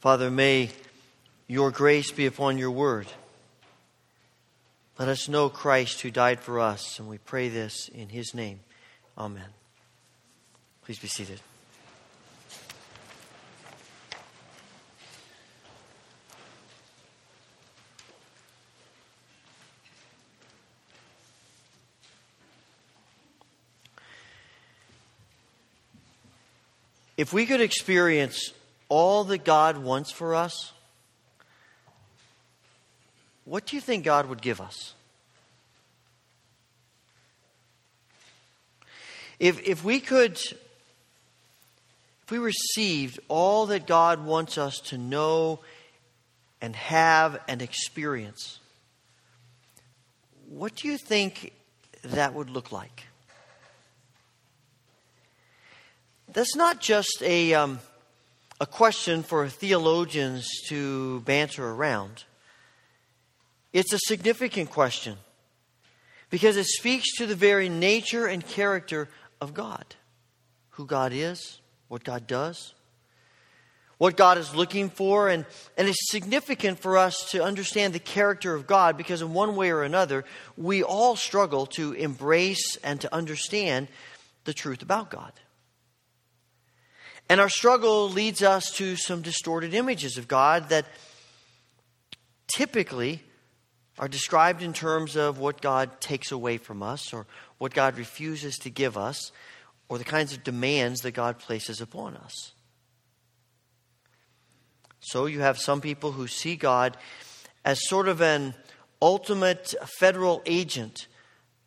Father, may your grace be upon your word. Let us know Christ who died for us, and we pray this in his name. Amen. Please be seated. If we could experience all that God wants for us, what do you think God would give us? If, if we could, if we received all that God wants us to know and have and experience, what do you think that would look like? That's not just a, um, a question for theologians to banter around. It's a significant question because it speaks to the very nature and character of God who God is, what God does, what God is looking for. And, and it's significant for us to understand the character of God because, in one way or another, we all struggle to embrace and to understand the truth about God. And our struggle leads us to some distorted images of God that typically are described in terms of what God takes away from us or what God refuses to give us or the kinds of demands that God places upon us. So you have some people who see God as sort of an ultimate federal agent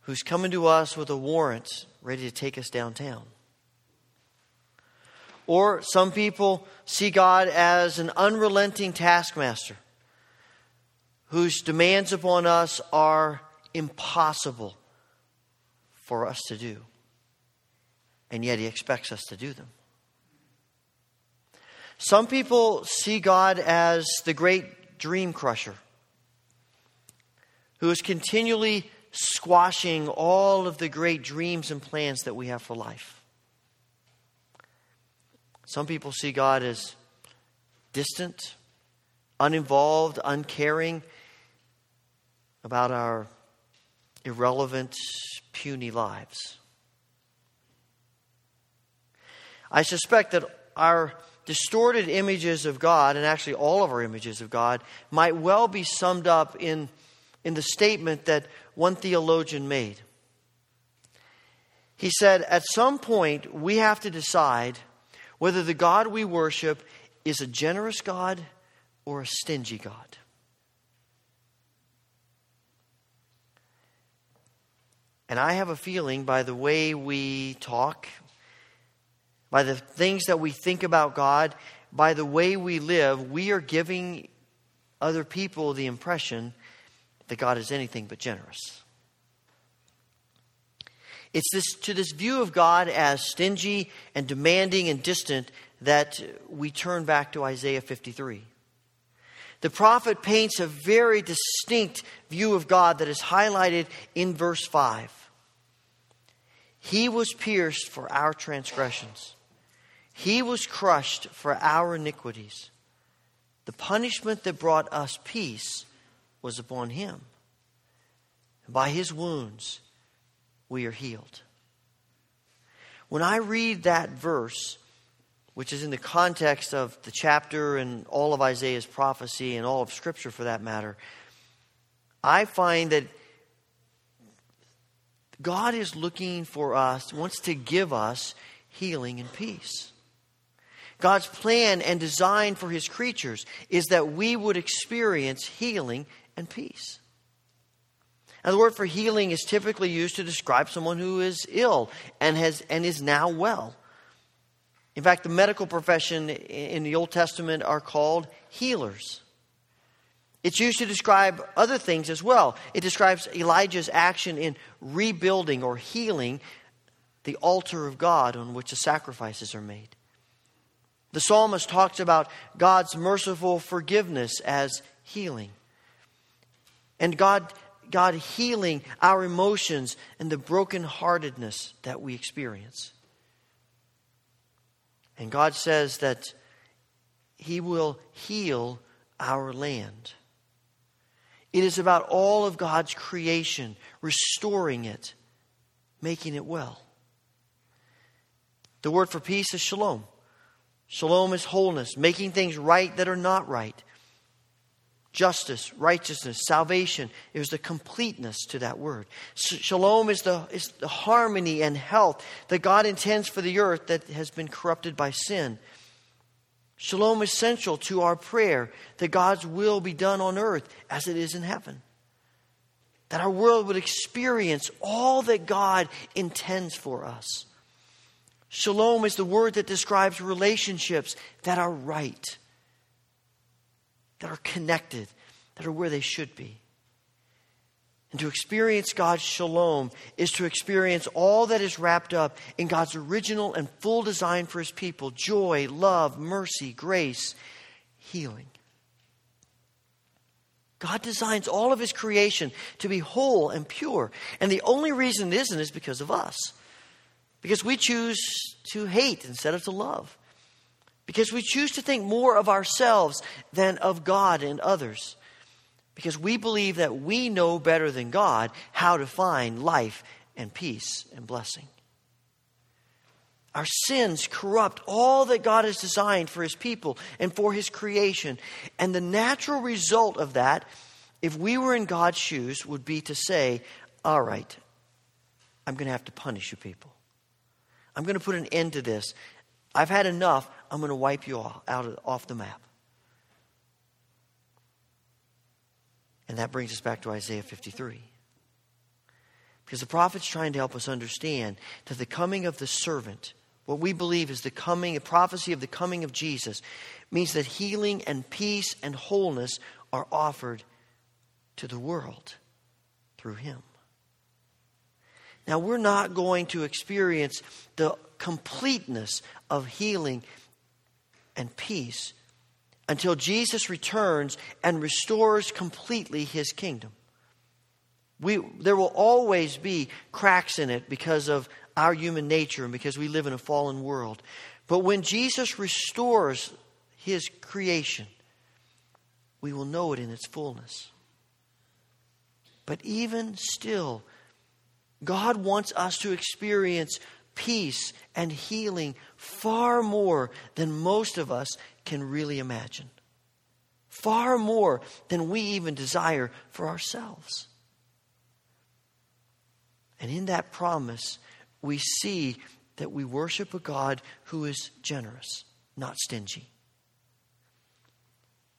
who's coming to us with a warrant ready to take us downtown. Or some people see God as an unrelenting taskmaster whose demands upon us are impossible for us to do. And yet he expects us to do them. Some people see God as the great dream crusher who is continually squashing all of the great dreams and plans that we have for life. Some people see God as distant, uninvolved, uncaring about our irrelevant, puny lives. I suspect that our distorted images of God, and actually all of our images of God, might well be summed up in, in the statement that one theologian made. He said, At some point, we have to decide whether the God we worship is a generous God or a stingy God. And I have a feeling by the way we talk, by the things that we think about God, by the way we live, we are giving other people the impression that God is anything but generous. It's this, to this view of God as stingy and demanding and distant that we turn back to Isaiah 53. The prophet paints a very distinct view of God that is highlighted in verse 5. He was pierced for our transgressions, He was crushed for our iniquities. The punishment that brought us peace was upon Him. By His wounds, we are healed. When I read that verse, which is in the context of the chapter and all of Isaiah's prophecy and all of Scripture for that matter, I find that God is looking for us, wants to give us healing and peace. God's plan and design for his creatures is that we would experience healing and peace. Now, the word for healing is typically used to describe someone who is ill and, has, and is now well. In fact, the medical profession in the Old Testament are called healers. It's used to describe other things as well. It describes Elijah's action in rebuilding or healing the altar of God on which the sacrifices are made. The psalmist talks about God's merciful forgiveness as healing. And God God healing our emotions and the brokenheartedness that we experience. And God says that He will heal our land. It is about all of God's creation, restoring it, making it well. The word for peace is shalom. Shalom is wholeness, making things right that are not right. Justice, righteousness, salvation. There's the completeness to that word. Shalom is the, is the harmony and health that God intends for the earth that has been corrupted by sin. Shalom is central to our prayer that God's will be done on earth as it is in heaven. That our world would experience all that God intends for us. Shalom is the word that describes relationships that are right, that are connected, that are where they should be. And to experience God's shalom is to experience all that is wrapped up in God's original and full design for his people joy, love, mercy, grace, healing. God designs all of his creation to be whole and pure. And the only reason it isn't is because of us. Because we choose to hate instead of to love. Because we choose to think more of ourselves than of God and others because we believe that we know better than God how to find life and peace and blessing. Our sins corrupt all that God has designed for His people and for His creation. And the natural result of that, if we were in God's shoes, would be to say, All right, I'm going to have to punish you people. I'm going to put an end to this. I've had enough. I'm going to wipe you all out of, off the map. And that brings us back to Isaiah 53. Because the prophet's trying to help us understand that the coming of the servant, what we believe is the coming, a prophecy of the coming of Jesus, means that healing and peace and wholeness are offered to the world through him. Now, we're not going to experience the completeness of healing and peace until Jesus returns and restores completely his kingdom. We, there will always be cracks in it because of our human nature and because we live in a fallen world. But when Jesus restores his creation, we will know it in its fullness. But even still, God wants us to experience peace and healing far more than most of us can really imagine. Far more than we even desire for ourselves. And in that promise, we see that we worship a God who is generous, not stingy.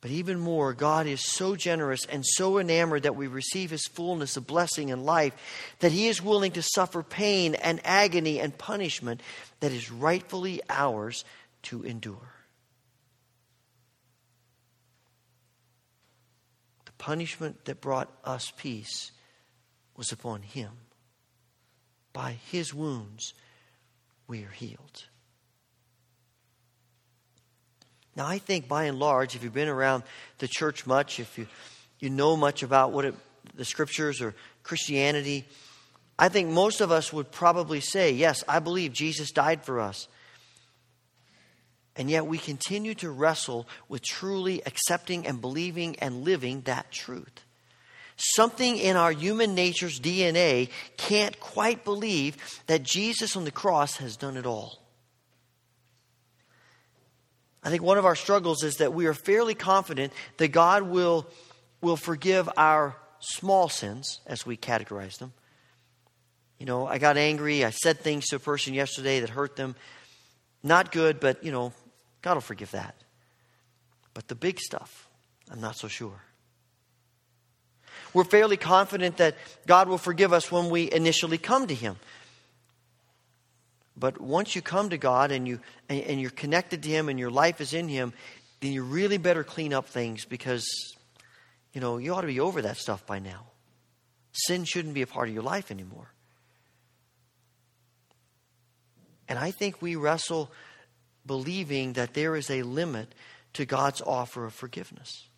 But even more, God is so generous and so enamored that we receive His fullness of blessing and life that He is willing to suffer pain and agony and punishment that is rightfully ours to endure. The punishment that brought us peace was upon him. By his wounds, we are healed. Now, I think by and large, if you've been around the church much, if you, you know much about what it, the scriptures or Christianity, I think most of us would probably say, Yes, I believe Jesus died for us. And yet we continue to wrestle with truly accepting and believing and living that truth. Something in our human nature's DNA can't quite believe that Jesus on the cross has done it all. I think one of our struggles is that we are fairly confident that God will, will forgive our small sins, as we categorize them. You know, I got angry. I said things to a person yesterday that hurt them. Not good, but, you know, God will forgive that. But the big stuff, I'm not so sure. We're fairly confident that God will forgive us when we initially come to Him. But once you come to God and, you, and, and you're connected to Him and your life is in Him, then you really better clean up things because, you know, you ought to be over that stuff by now. Sin shouldn't be a part of your life anymore. And I think we wrestle believing that there is a limit to God's offer of forgiveness.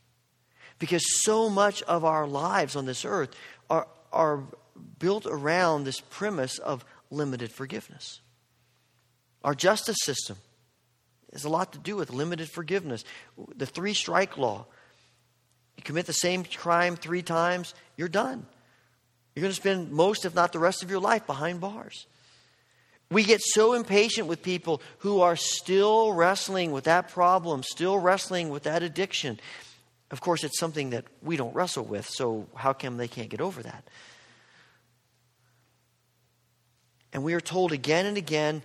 Because so much of our lives on this earth are, are built around this premise of limited forgiveness. Our justice system has a lot to do with limited forgiveness. The three strike law. You commit the same crime three times, you're done. You're going to spend most, if not the rest of your life, behind bars. We get so impatient with people who are still wrestling with that problem, still wrestling with that addiction. Of course, it's something that we don't wrestle with, so how come they can't get over that? And we are told again and again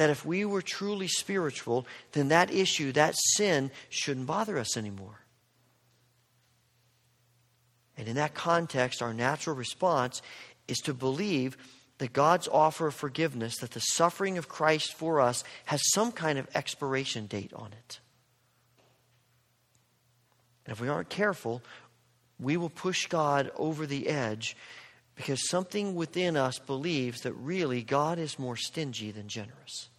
that if we were truly spiritual, then that issue, that sin, shouldn't bother us anymore. And in that context, our natural response is to believe that God's offer of forgiveness, that the suffering of Christ for us has some kind of expiration date on it. And if we aren't careful, we will push God over the edge because something within us believes that really God is more stingy than generous.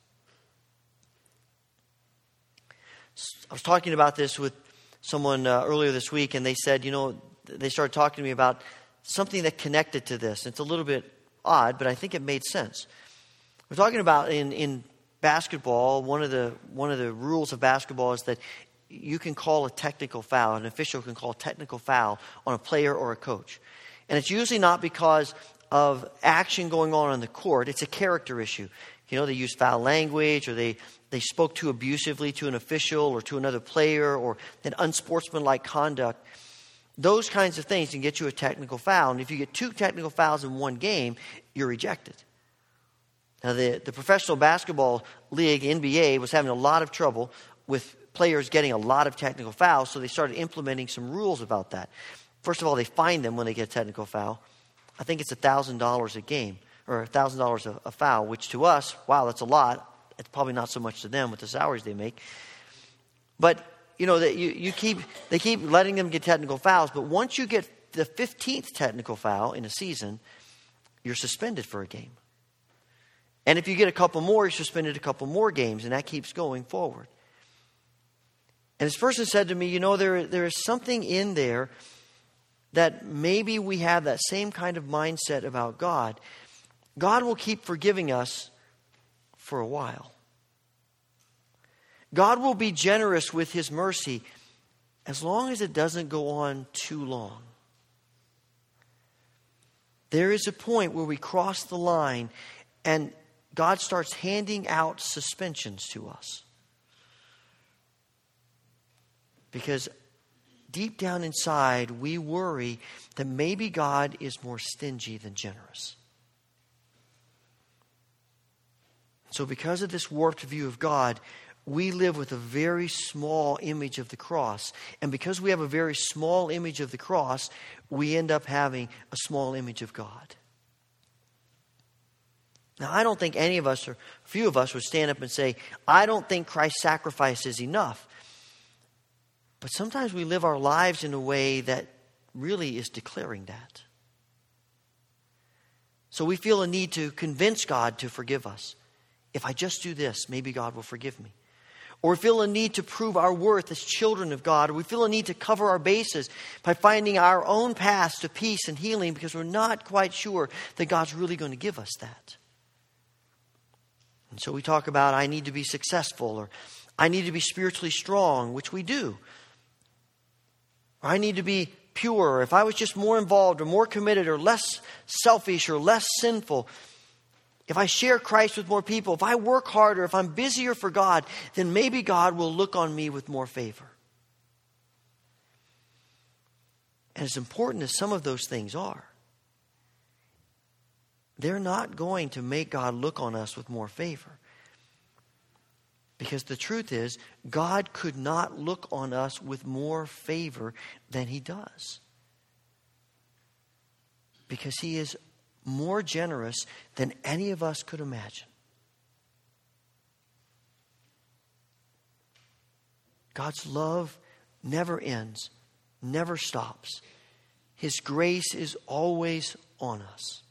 I was talking about this with someone uh, earlier this week, and they said, you know, they started talking to me about something that connected to this. It's a little bit odd, but I think it made sense. We're talking about in, in basketball, one of, the, one of the rules of basketball is that you can call a technical foul, an official can call a technical foul on a player or a coach. And it's usually not because of action going on on the court, it's a character issue. You know, they use foul language or they, they spoke too abusively to an official or to another player or an unsportsmanlike conduct. Those kinds of things can get you a technical foul. And if you get two technical fouls in one game, you're rejected. Now, the, the professional basketball league, NBA, was having a lot of trouble with players getting a lot of technical fouls, so they started implementing some rules about that. First of all, they fine them when they get a technical foul. I think it's $1,000 a game, or $1,000 a foul, which to us, wow, that's a lot. It's probably not so much to them with the salaries they make. But you know, that you, you keep, they keep letting them get technical fouls, but once you get the 15th technical foul in a season, you're suspended for a game. And if you get a couple more, you're suspended a couple more games, and that keeps going forward. And this person said to me, You know, there, there is something in there that maybe we have that same kind of mindset about God. God will keep forgiving us for a while. God will be generous with his mercy as long as it doesn't go on too long. There is a point where we cross the line and God starts handing out suspensions to us. Because deep down inside, we worry that maybe God is more stingy than generous. So, because of this warped view of God, we live with a very small image of the cross. And because we have a very small image of the cross, we end up having a small image of God. Now, I don't think any of us, or few of us, would stand up and say, I don't think Christ's sacrifice is enough. But sometimes we live our lives in a way that really is declaring that. So we feel a need to convince God to forgive us. If I just do this, maybe God will forgive me. Or we feel a need to prove our worth as children of God. Or we feel a need to cover our bases by finding our own path to peace and healing because we're not quite sure that God's really going to give us that. And so we talk about, I need to be successful, or I need to be spiritually strong, which we do. Or I need to be pure, if I was just more involved, or more committed, or less selfish, or less sinful, if I share Christ with more people, if I work harder, if I'm busier for God, then maybe God will look on me with more favor. And as important as some of those things are, they're not going to make God look on us with more favor. Because the truth is, God could not look on us with more favor than He does. Because He is more generous than any of us could imagine. God's love never ends, never stops. His grace is always on us.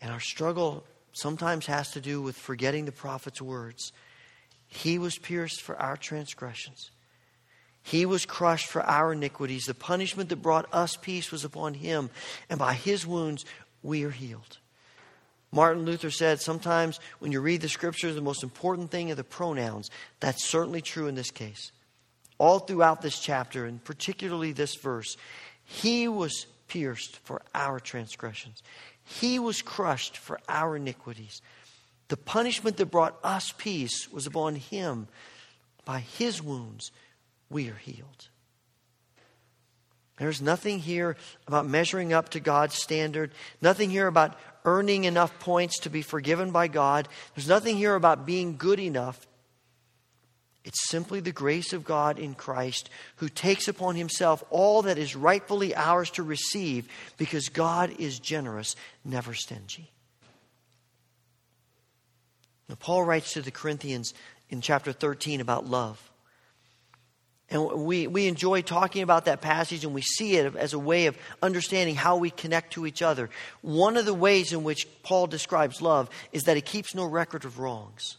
And our struggle sometimes has to do with forgetting the prophet's words. He was pierced for our transgressions. He was crushed for our iniquities. The punishment that brought us peace was upon him, and by his wounds we are healed. Martin Luther said sometimes when you read the scriptures, the most important thing are the pronouns. That's certainly true in this case. All throughout this chapter, and particularly this verse, he was pierced for our transgressions, he was crushed for our iniquities. The punishment that brought us peace was upon him. By his wounds, we are healed. There's nothing here about measuring up to God's standard, nothing here about earning enough points to be forgiven by God. There's nothing here about being good enough. It's simply the grace of God in Christ who takes upon himself all that is rightfully ours to receive because God is generous, never stingy. Now, Paul writes to the Corinthians in chapter 13 about love. And we, we enjoy talking about that passage and we see it as a way of understanding how we connect to each other. One of the ways in which Paul describes love is that it keeps no record of wrongs.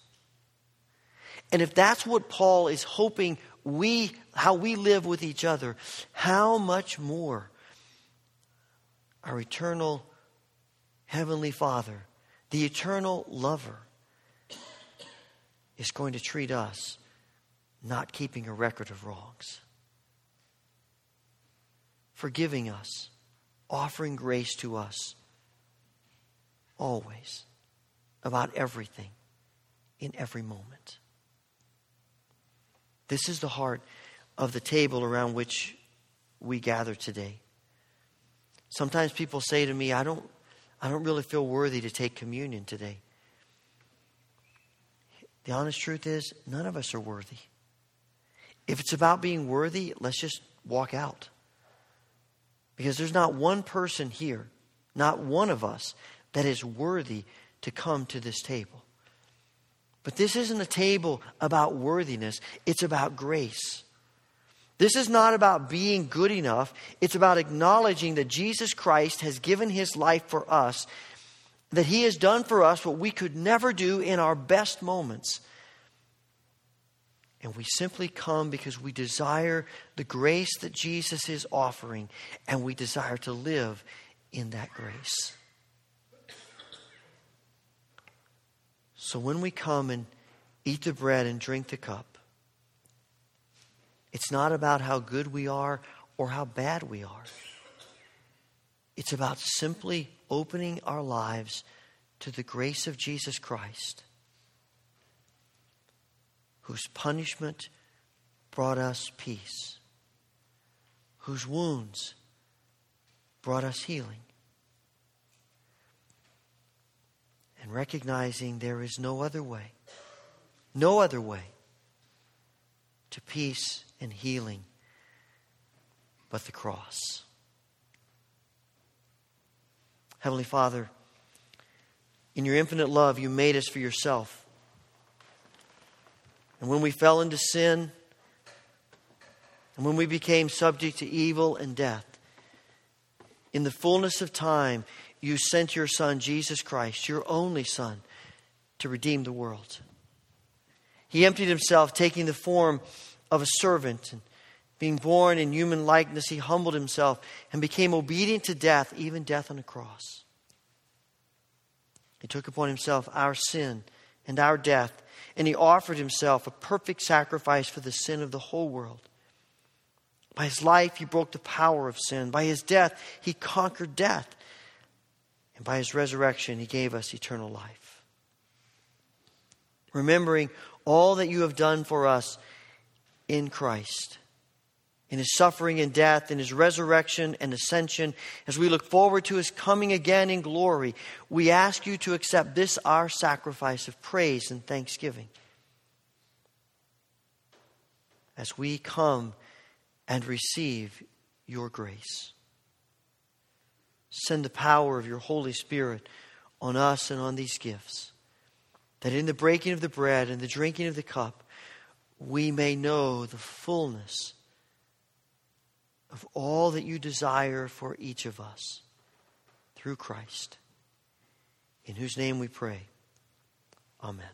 And if that's what Paul is hoping we, how we live with each other, how much more our eternal Heavenly Father, the eternal lover, is going to treat us not keeping a record of wrongs, forgiving us, offering grace to us, always, about everything, in every moment. This is the heart of the table around which we gather today. Sometimes people say to me, I don't, I don't really feel worthy to take communion today. The honest truth is, none of us are worthy. If it's about being worthy, let's just walk out. Because there's not one person here, not one of us, that is worthy to come to this table. But this isn't a table about worthiness, it's about grace. This is not about being good enough. It's about acknowledging that Jesus Christ has given his life for us, that he has done for us what we could never do in our best moments. And we simply come because we desire the grace that Jesus is offering, and we desire to live in that grace. So when we come and eat the bread and drink the cup, it's not about how good we are or how bad we are. It's about simply opening our lives to the grace of Jesus Christ whose punishment brought us peace, whose wounds brought us healing. And recognizing there is no other way, no other way to peace and healing but the cross. Heavenly Father, in your infinite love, you made us for yourself. And when we fell into sin, and when we became subject to evil and death, in the fullness of time, you sent your Son, Jesus Christ, your only Son, to redeem the world. He emptied himself, taking the form of a servant. And being born in human likeness, he humbled himself and became obedient to death, even death on a cross. He took upon himself our sin and our death and he offered himself a perfect sacrifice for the sin of the whole world. By his life, he broke the power of sin. By his death, he conquered death. And by his resurrection, he gave us eternal life. Remembering all that you have done for us in Christ, in his suffering and death, in his resurrection and ascension, as we look forward to his coming again in glory, we ask you to accept this our sacrifice of praise and thanksgiving. As we come and receive your grace, send the power of your Holy Spirit on us and on these gifts, that in the breaking of the bread and the drinking of the cup, we may know the fullness of all that you desire for each of us through Christ, in whose name we pray. Amen.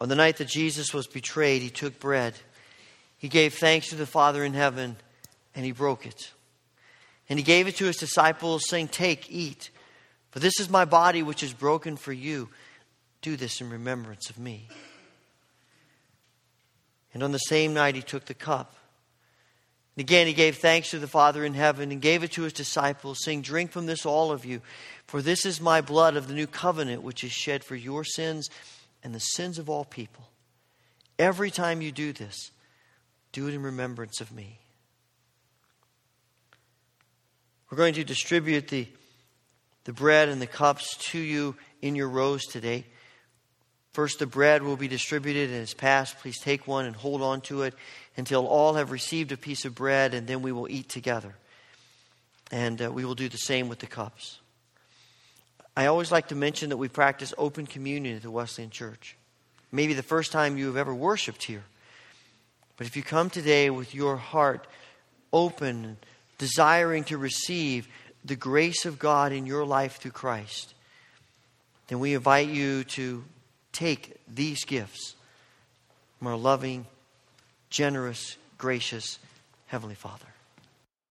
On the night that Jesus was betrayed, he took bread. He gave thanks to the Father in heaven, and he broke it. And he gave it to his disciples, saying, Take, eat, for this is my body which is broken for you. Do this in remembrance of me. And on the same night, he took the cup. And again, he gave thanks to the Father in heaven and gave it to his disciples, saying, Drink from this, all of you, for this is my blood of the new covenant, which is shed for your sins and the sins of all people. Every time you do this, do it in remembrance of me. We're going to distribute the, the bread and the cups to you in your rows today. First, the bread will be distributed and is passed. Please take one and hold on to it until all have received a piece of bread, and then we will eat together. And uh, we will do the same with the cups. I always like to mention that we practice open communion at the Wesleyan Church. Maybe the first time you have ever worshiped here. But if you come today with your heart open, desiring to receive the grace of God in your life through Christ, then we invite you to take these gifts from our loving, generous, gracious Heavenly Father.